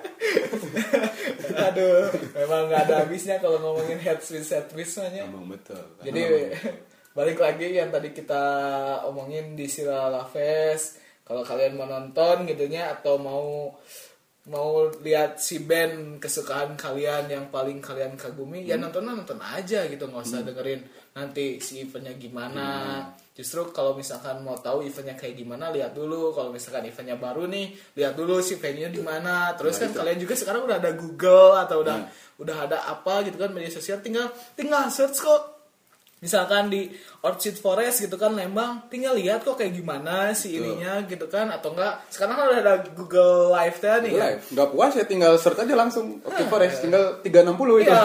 Aduh, memang nggak ada habisnya kalau ngomongin head switch head switch nya. Emang betul. Jadi balik lagi yang tadi kita omongin di Sirala Fest. Kalau kalian mau nonton gitunya atau mau mau lihat si band kesukaan kalian yang paling kalian kagumi ya nonton nonton aja gitu nggak usah dengerin nanti si eventnya gimana. Justru kalau misalkan mau tahu eventnya kayak gimana lihat dulu. Kalau misalkan eventnya baru nih lihat dulu si venue di mana. Terus kan kalian juga sekarang udah ada Google atau udah udah ada apa gitu kan media sosial tinggal tinggal search kok misalkan di Orchid Forest gitu kan Lembang tinggal lihat kok kayak gimana si ininya gitu kan atau enggak sekarang kan udah ada Google Live nih kan Live. Nggak puas ya tinggal search aja langsung Oke Forest tinggal 360 itu. Iya,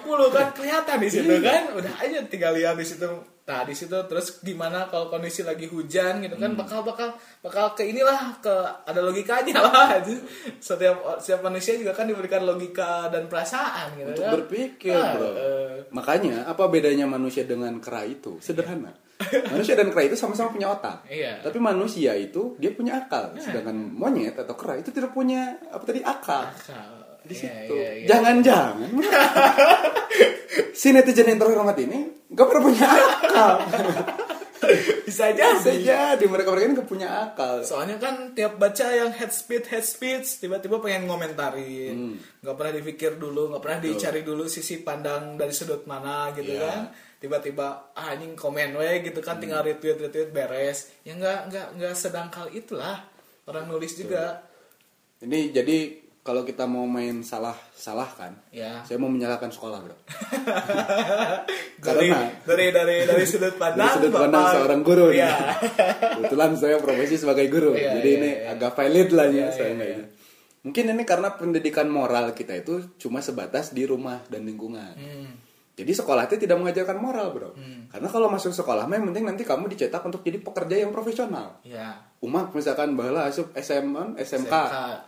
360 kan kelihatan di situ kan. Udah aja tinggal lihat di situ. Nah, di situ terus gimana kalau kondisi lagi hujan gitu kan bakal bakal bakal ke inilah ke ada logikanya lah. *laughs* Setiap setiap manusia juga kan diberikan logika dan perasaan gitu Untuk kan. berpikir, Ah, bro. eh, Makanya apa bedanya manusia dengan kera itu? Sederhana. manusia dan kera itu sama-sama punya otak. Iya. Tapi manusia itu dia punya akal, sedangkan monyet atau kera itu tidak punya apa tadi akal. akal. Di Iya, situ. iya, iya. Jangan-jangan *laughs* si netizen yang terhormat ini gak pernah punya akal. bisa *laughs* aja Bisa jadi mereka mereka ini gak punya akal. Soalnya kan tiap baca yang head speed head speech tiba-tiba pengen ngomentarin, nggak pernah dipikir dulu, nggak pernah dicari dulu sisi pandang dari sudut mana gitu Iya. kan. Tiba-tiba ah anjing komen we gitu kan tinggal retweet retweet beres. Ya nggak nggak nggak sedangkal itulah orang nulis juga. Ini jadi kalau kita mau main salah salah kan, Ya. saya mau menyalahkan sekolah bro. *laughs* Dari Karena dari dari dari sudut dari pandang sudut pandang Bapak- seorang guru. Iya. *laughs* Kebetulan saya profesi sebagai guru, Iya, jadi iya, ini iya. agak valid lah ya Iya, saya iya. ini. Mungkin ini karena pendidikan moral kita itu cuma sebatas di rumah dan lingkungan. Hmm. Jadi sekolah itu tidak mengajarkan moral bro. Karena kalau masuk sekolah, mah yang penting nanti kamu dicetak untuk jadi pekerja yang profesional. Ya, Umak misalkan bahala asup SM, non, SMK,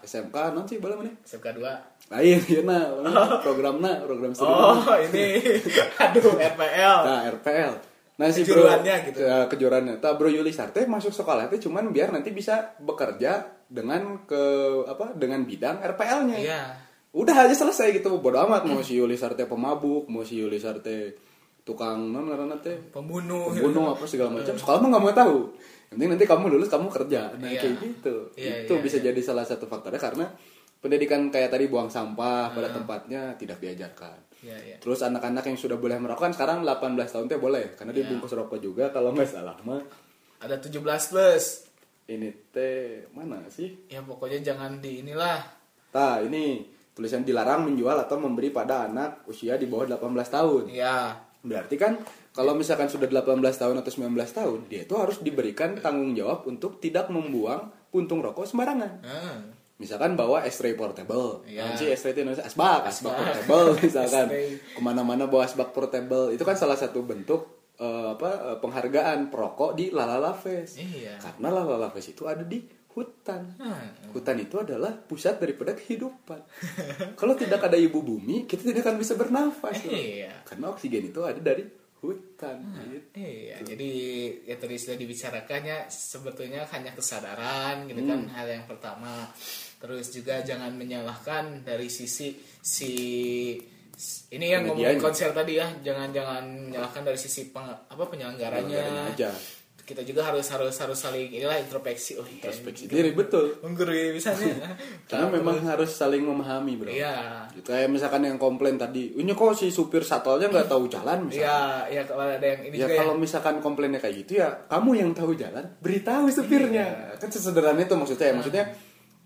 SMK, non sih boleh mana? SMK 2. Lain, ya nah, program nah, program studi. Oh, ini *laughs* aduh RPL. Nah, RPL. Nah, si Kejuruannya bro, gitu. eh, kejuruannya. Nah, Bro Yuli Sarte masuk sekolah itu cuman biar nanti bisa bekerja dengan ke apa? Dengan bidang RPL-nya. Iya. Udah aja selesai gitu. Bodo amat mau si Yuli Sarte pemabuk, mau si Yuli Sarte tukang non ngaranna teh Pembunuh. pembunuh apa segala *laughs* macam. Sekolah mah nggak mau tahu. Penting nanti kamu lulus kamu kerja. Nah, Iya. kayak gitu. Iya, itu iya, bisa jadi salah satu faktornya karena pendidikan kayak tadi buang sampah pada Ah. tempatnya tidak diajarkan. Terus anak-anak yang sudah boleh merokok kan sekarang 18 tahun teh boleh karena Iya. dibungkus rokok juga kalau nggak salah mah Ada 17 plus. ini teh mana sih? Ya pokoknya jangan di inilah. Nah ini tulisan dilarang menjual atau memberi pada anak usia di bawah 18 tahun. Ya. Berarti kan kalau misalkan sudah 18 tahun atau 19 tahun dia itu harus diberikan tanggung jawab untuk tidak membuang puntung rokok sembarangan. Ah. Misalkan bawa ashtray portable, Iya. Naon sih ashtray itu asbak, asbak portable *laughs* misalkan. Ke mana-mana bawa asbak portable, itu kan salah satu bentuk eh, apa eh, penghargaan perokok di Lalala Fest. Iya. Karena Lalala Fest itu ada di hutan. Ah. Hutan itu adalah pusat daripada kehidupan. *laughs* Kalau tidak ada ibu bumi, kita tidak akan bisa bernafas. loh. Iya. Karena oksigen itu ada dari hutan. gitu. Iya, jadi ya tadi sudah dibicarakannya sebetulnya hanya kesadaran gitu kan Hmm. hal yang pertama. Terus juga jangan menyalahkan dari sisi si ini yang ngomongin Medianya. konser tadi ya, jangan jangan menyalahkan dari sisi peng, apa penyelenggaranya. Penyelenggaranya aja. Kita juga harus harus harus saling inilah introspeksi. Oh, iya, Introspeksi diri betul. menggurui misalnya. *laughs* Karena memang harus saling memahami, Bro. Iya. Gitu, Kayak misalkan yang komplain tadi, ini kok si supir shuttle-nya nggak tahu jalan misalkan. Iya, iya kalau ada yang ini Ya juga kalau ya. misalkan komplainnya kayak gitu ya, kamu yang tahu jalan, beritahu supirnya. Iya. Kan sesederhana itu maksud saya. Maksudnya,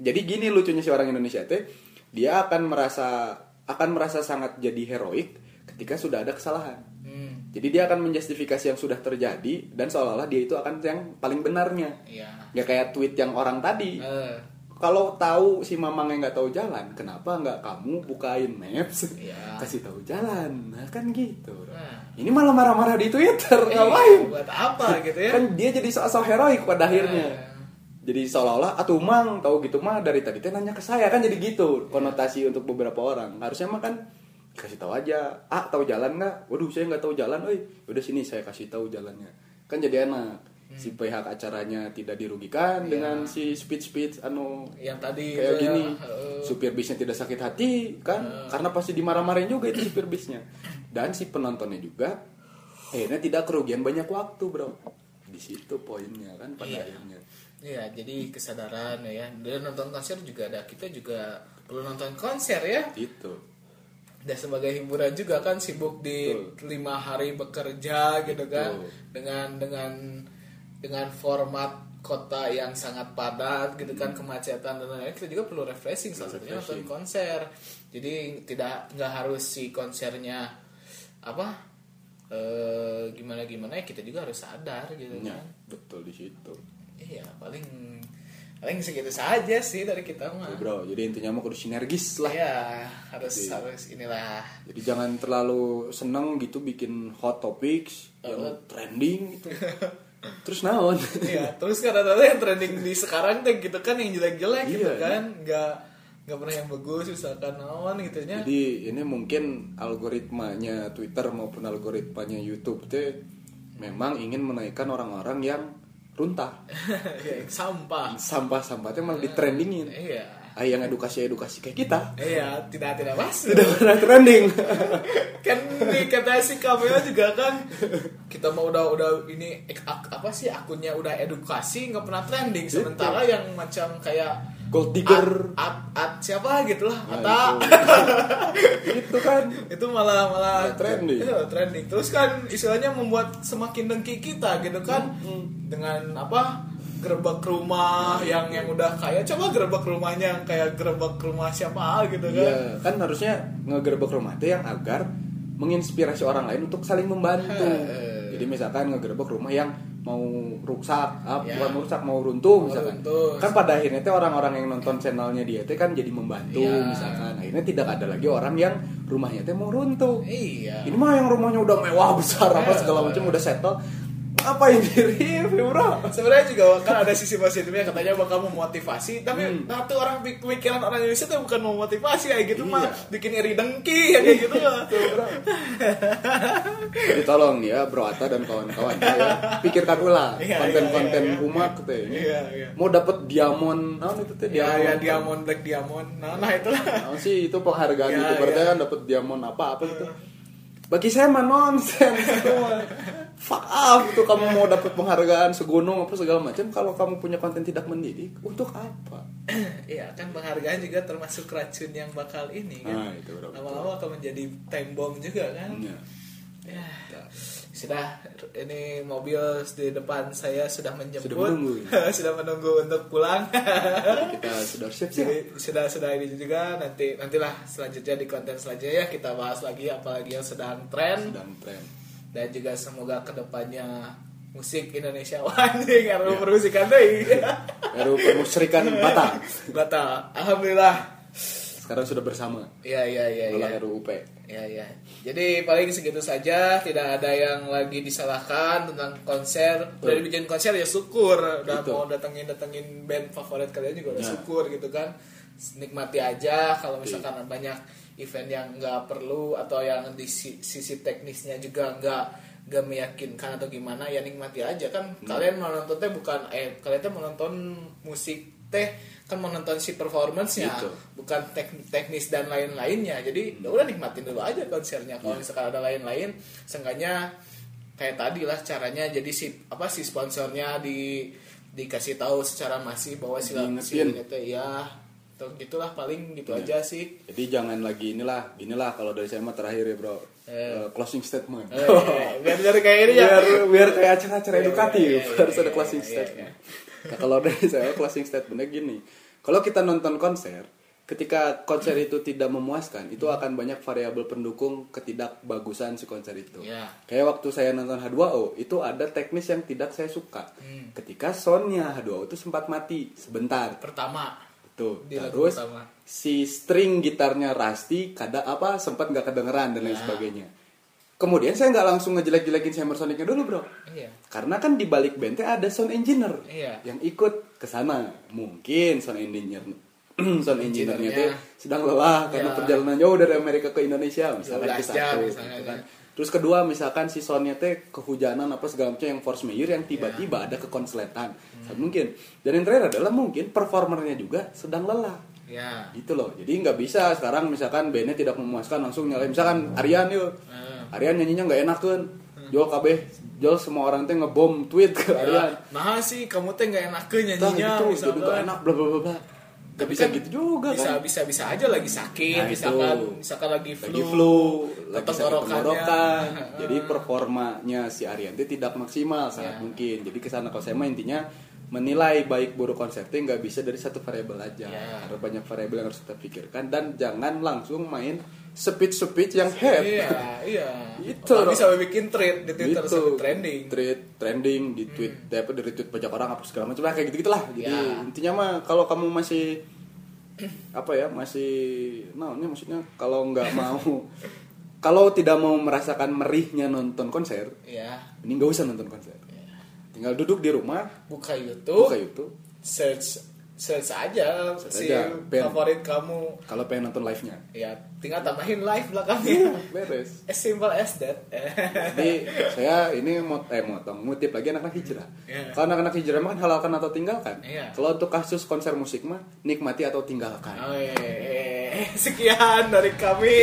jadi gini lucunya si orang Indonesia teh, dia akan merasa akan merasa sangat jadi heroik ketika sudah ada kesalahan. Hmm, Jadi dia akan menjustifikasi yang sudah terjadi dan seolah-olah dia itu akan yang paling benarnya. iya. Ya kayak tweet yang orang tadi. Eh, Kalau tahu si mamang yang nggak tahu jalan, kenapa nggak kamu bukain maps, Iya. *laughs* kasih tahu jalan, nah kan gitu. Nah. Ini malah marah-marah di Twitter, eh, ngapain? buat apa *laughs* gitu ya? Kan dia jadi sosok heroik pada akhirnya. Eh. Jadi seolah-olah, atuh mang, tahu gitu mah dari tadi teh nanya ke saya kan jadi Iya. gitu konotasi untuk beberapa orang. Harusnya mah kan kasih tahu aja, ah tahu jalan nggak? Waduh saya nggak tahu jalan, oi, udah sini saya kasih tahu jalannya. Kan jadi enak. Si pihak acaranya tidak dirugikan Hmm. Iya. dengan si speech-speech anu yang tadi kayak ya, gini eh, supir bisnya tidak sakit hati kan karena pasti dimarah-marahin juga itu supir bisnya dan si penontonnya juga akhirnya tidak kerugian banyak waktu bro di situ poinnya kan pada Iya. akhirnya Iya, jadi kesadaran ya. Dan nonton konser juga ada. Kita juga perlu nonton konser ya. itu Dan sebagai hiburan juga kan sibuk di Betul. lima hari bekerja gitu kan. Betul. Dengan dengan dengan format kota yang sangat padat gitu kan kemacetan dan lain-lain kita juga perlu refreshing salah satunya nonton konser jadi tidak nggak harus si konsernya apa eh, gimana gimana ya kita juga harus sadar gitu ya kan betul di situ Iya, paling paling segitu saja sih dari kita mah. Tuh, bro jadi intinya mau kudu sinergis lah Iya, harus Jadi- harus inilah. jadi jangan terlalu seneng gitu bikin hot topics yang Uh. trending gitu *laughs* terus naon Iya, terus kata-kata yang trending di sekarang tuh gitu kan yang jelek-jelek gitu Iya, kan, nggak nggak pernah yang bagus misalkan naon gitu nya. Jadi ini mungkin algoritmanya Twitter maupun algoritmanya YouTube teh memang ingin menaikkan orang-orang yang runtah. *laughs* Ya, sampah. Sampah-sampahnya malah ditrendingin. Iya. ah yang edukasi edukasi kayak kita Iya, tidak tidak masuk. tidak pernah trending *laughs* kan nih kata si Kameo juga kan kita mau udah udah ini apa sih akunnya udah edukasi nggak pernah trending sementara yang macam kayak gold digger at, at, at siapa gitu lah Nah, Ata. itu. *laughs* itu kan. Itu malah malah Malah trending. Iya, trending terus kan istilahnya membuat semakin dengki kita gitu kan. Hmm, dengan apa gerbek rumah yang yang udah kayak coba gerbek rumahnya yang kayak gerbek rumah siapa gitu kan Iya, kan. harusnya ngegerebek rumah itu yang agar menginspirasi orang lain untuk saling membantu. Jadi misalkan ngegerebek rumah yang mau rusak, ah, Ya. bukan rusak mau runtuh misalkan. runtuh. Kan pada akhirnya teh orang-orang yang nonton channelnya dia teh kan jadi membantu Ya. misalkan. Akhirnya tidak ada lagi orang yang rumahnya teh mau runtuh. iya Ini mah yang rumahnya udah mewah *laughs* besar apa Eh. segala macam udah settle. Apa yang di review, Bro? sebenarnya juga kan ada sisi positifnya katanya bakal memotivasi tapi Hmm. nah tuh orang pik- pemikiran orang Indonesia tuh bukan memotivasi kayak gitu Iya. mah bikin iri dengki ya kayak gitu mah Jadi tolong ya Bro Ata dan kawan-kawan ya, pikirkan ulang Iya, konten-konten iya, iya, iya. umat. Iya, iya. Mau dapat diamond, nah itu teh ya ya diamond black diamond nah nah itulah Nah, sih itu penghargaan Ya, gitu berarti ya. kan dapat diamond apa apa gitu. Bagi saya mah nonsen itu *laughs* mah. Fuck off itu kamu mau dapat penghargaan segunung apa segala macam kalau kamu punya konten tidak mendidik untuk apa? *clears throat* Iya kan penghargaan juga termasuk racun yang bakal ini kan. Nah, itu betul. Lama-lama akan menjadi time bomb juga kan. Ya. Ya. Sudah ini mobil di depan saya sudah menjemput. Sudah menunggu. *laughs* sudah menunggu untuk pulang. Kita sudah siap-siap. Jadi sudah sudah ini juga nanti nantilah selanjutnya di konten selanjutnya ya kita bahas lagi apalagi yang sedang tren Sedang tren. Dan juga semoga ke depannya musik Indonesia wani karena Ya. permusikan deh. Baru permusyrikan *laughs* Batak. Batal. Alhamdulillah. Sekarang sudah bersama. Iya iya iya iya. Oleh RUU UP. Ya ya. Jadi paling segitu saja, tidak ada yang lagi disalahkan tentang konser. Betul. dibikin konser ya syukur. Udah Betul. mau datengin datengin band favorit kalian juga udah Ya. syukur gitu kan. Nikmati aja kalau misalkan banyak event yang nggak perlu atau yang di si- sisi teknisnya juga nggak nggak meyakinkan atau gimana ya nikmati aja. Kan kalian mau nonton teh bukan eh kalian teh mau nonton musik teh kan mau nonton si performance-nya Gitu. bukan tek- teknis dan lain-lainnya. Jadi ya udah nikmatin dulu aja konsernya. Kalau misalkan ada lain-lain seenggaknya kayak tadi lah caranya. Jadi si apa si sponsornya di dikasih tahu secara masif bahwa si si teh ya tuh gitulah paling gitu aja sih Jadi jangan lagi inilah, inilah kalau dari saya mah terakhir ya bro, Eh. Eh, closing statement. eh, biar biar kayak ini ya biar biar kayak acara-acara Iya, edukatif iya, iya, harus iya, ada closing iya, statement. Nah, kalau dari saya closing statementnya gini, kalau kita nonton konser, ketika konser itu tidak memuaskan, itu akan banyak variabel pendukung ketidakbagusan si konser itu. Iya. Kayak waktu saya nonton H2O, itu ada teknis yang tidak saya suka. Hmm. Ketika soundnya H2O itu sempat mati sebentar. pertama Tuh, Di lagu terus pertama. si string gitarnya Rusty kada apa sempat nggak kedengeran dan lain Ya. sebagainya. Kemudian saya nggak langsung ngejelek-jelekin Hammer Sonicnya dulu bro, iya karena kan di balik bandnya ada sound engineer Iya. yang ikut ke sana. Mungkin sound engineer *clears throat* sound engineer-nya tuh sedang lelah karena Ya. perjalanan jauh dari Amerika ke Indonesia misalkan 12 ke satu, misalnya, gitu kan. ya. Terus kedua misalkan si soundnya teh kehujanan apa segala macam yang force major yang tiba-tiba Ya. ada kekonsletan. Hmm. Mungkin. Dan yang terakhir adalah mungkin performernya juga sedang lelah ya gitu loh jadi nggak bisa sekarang misalkan bandnya tidak memuaskan langsung nyalain misalkan Aryan yuk Hmm. Aryan nyanyinya nggak enak kan Jol KB Jol semua orang teh ngebom tweet ke Aryan Ya, nah sih kamu teh nggak enakeun Tah nyanyinya gitu jadi misalkan. nggak enak bla bla bla nggak Tapi bisa kan gitu juga bisa kan. bisa bisa aja lagi sakit Nah, misalkan itu. misalkan lagi flu lagi flu lagi sakit tenggorokan. Jadi performanya si Aryan itu tidak maksimal sangat Ya. mungkin. Jadi ke sana kalau saya mah intinya menilai baik buruk konsernya nggak bisa dari satu variabel aja. Ya. ada banyak variabel yang harus kita pikirkan dan jangan langsung main speech speech yang head iya. Iya *laughs* Itu, sampai bikin thread di Twitter Gitu. trending. Tweet, trending di tweet apa dari tweet banyak orang apa segala macam lah kayak gitu gitulah jadi Ya. intinya mah kalau kamu masih apa ya masih nah ini maksudnya kalau nggak *laughs* mau kalau tidak mau merasakan merihnya nonton konser ya. ini nggak usah nonton konser. Tinggal duduk di rumah buka YouTube, buka YouTube. search selesai aja si aja, band. favorit kamu kalau pengen nonton live nya ya tinggal tambahin live belakangnya beres *laughs* as simple as that Jadi saya ini mau eh motong ngutip lagi anak-anak hijrah. Iya. Kalau anak-anak hijrah mah kan halalkan atau tinggalkan. Iya. Kalau untuk kasus konser musik mah nikmati atau tinggalkan. Oh, iya, iya. *laughs* sekian dari kami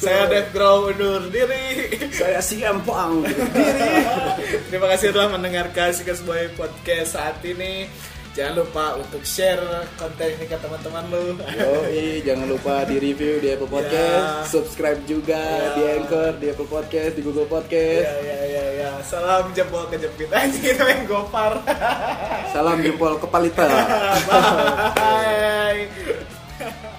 saya Dev Grow undur diri *laughs* Saya siampang. terima kasih telah mendengarkan Sikas Boy Podcast saat ini jangan lupa untuk share konten ini ke teman-teman lu Yoi, jangan lupa di review di Apple Podcast, Ya. subscribe juga Ya. di Anchor, di Apple Podcast, di Google ya Podcast. ya ya ya salam jempol kejepit aja *laughs* kita main gopar Salam jempol kepalita. *laughs* bye *laughs*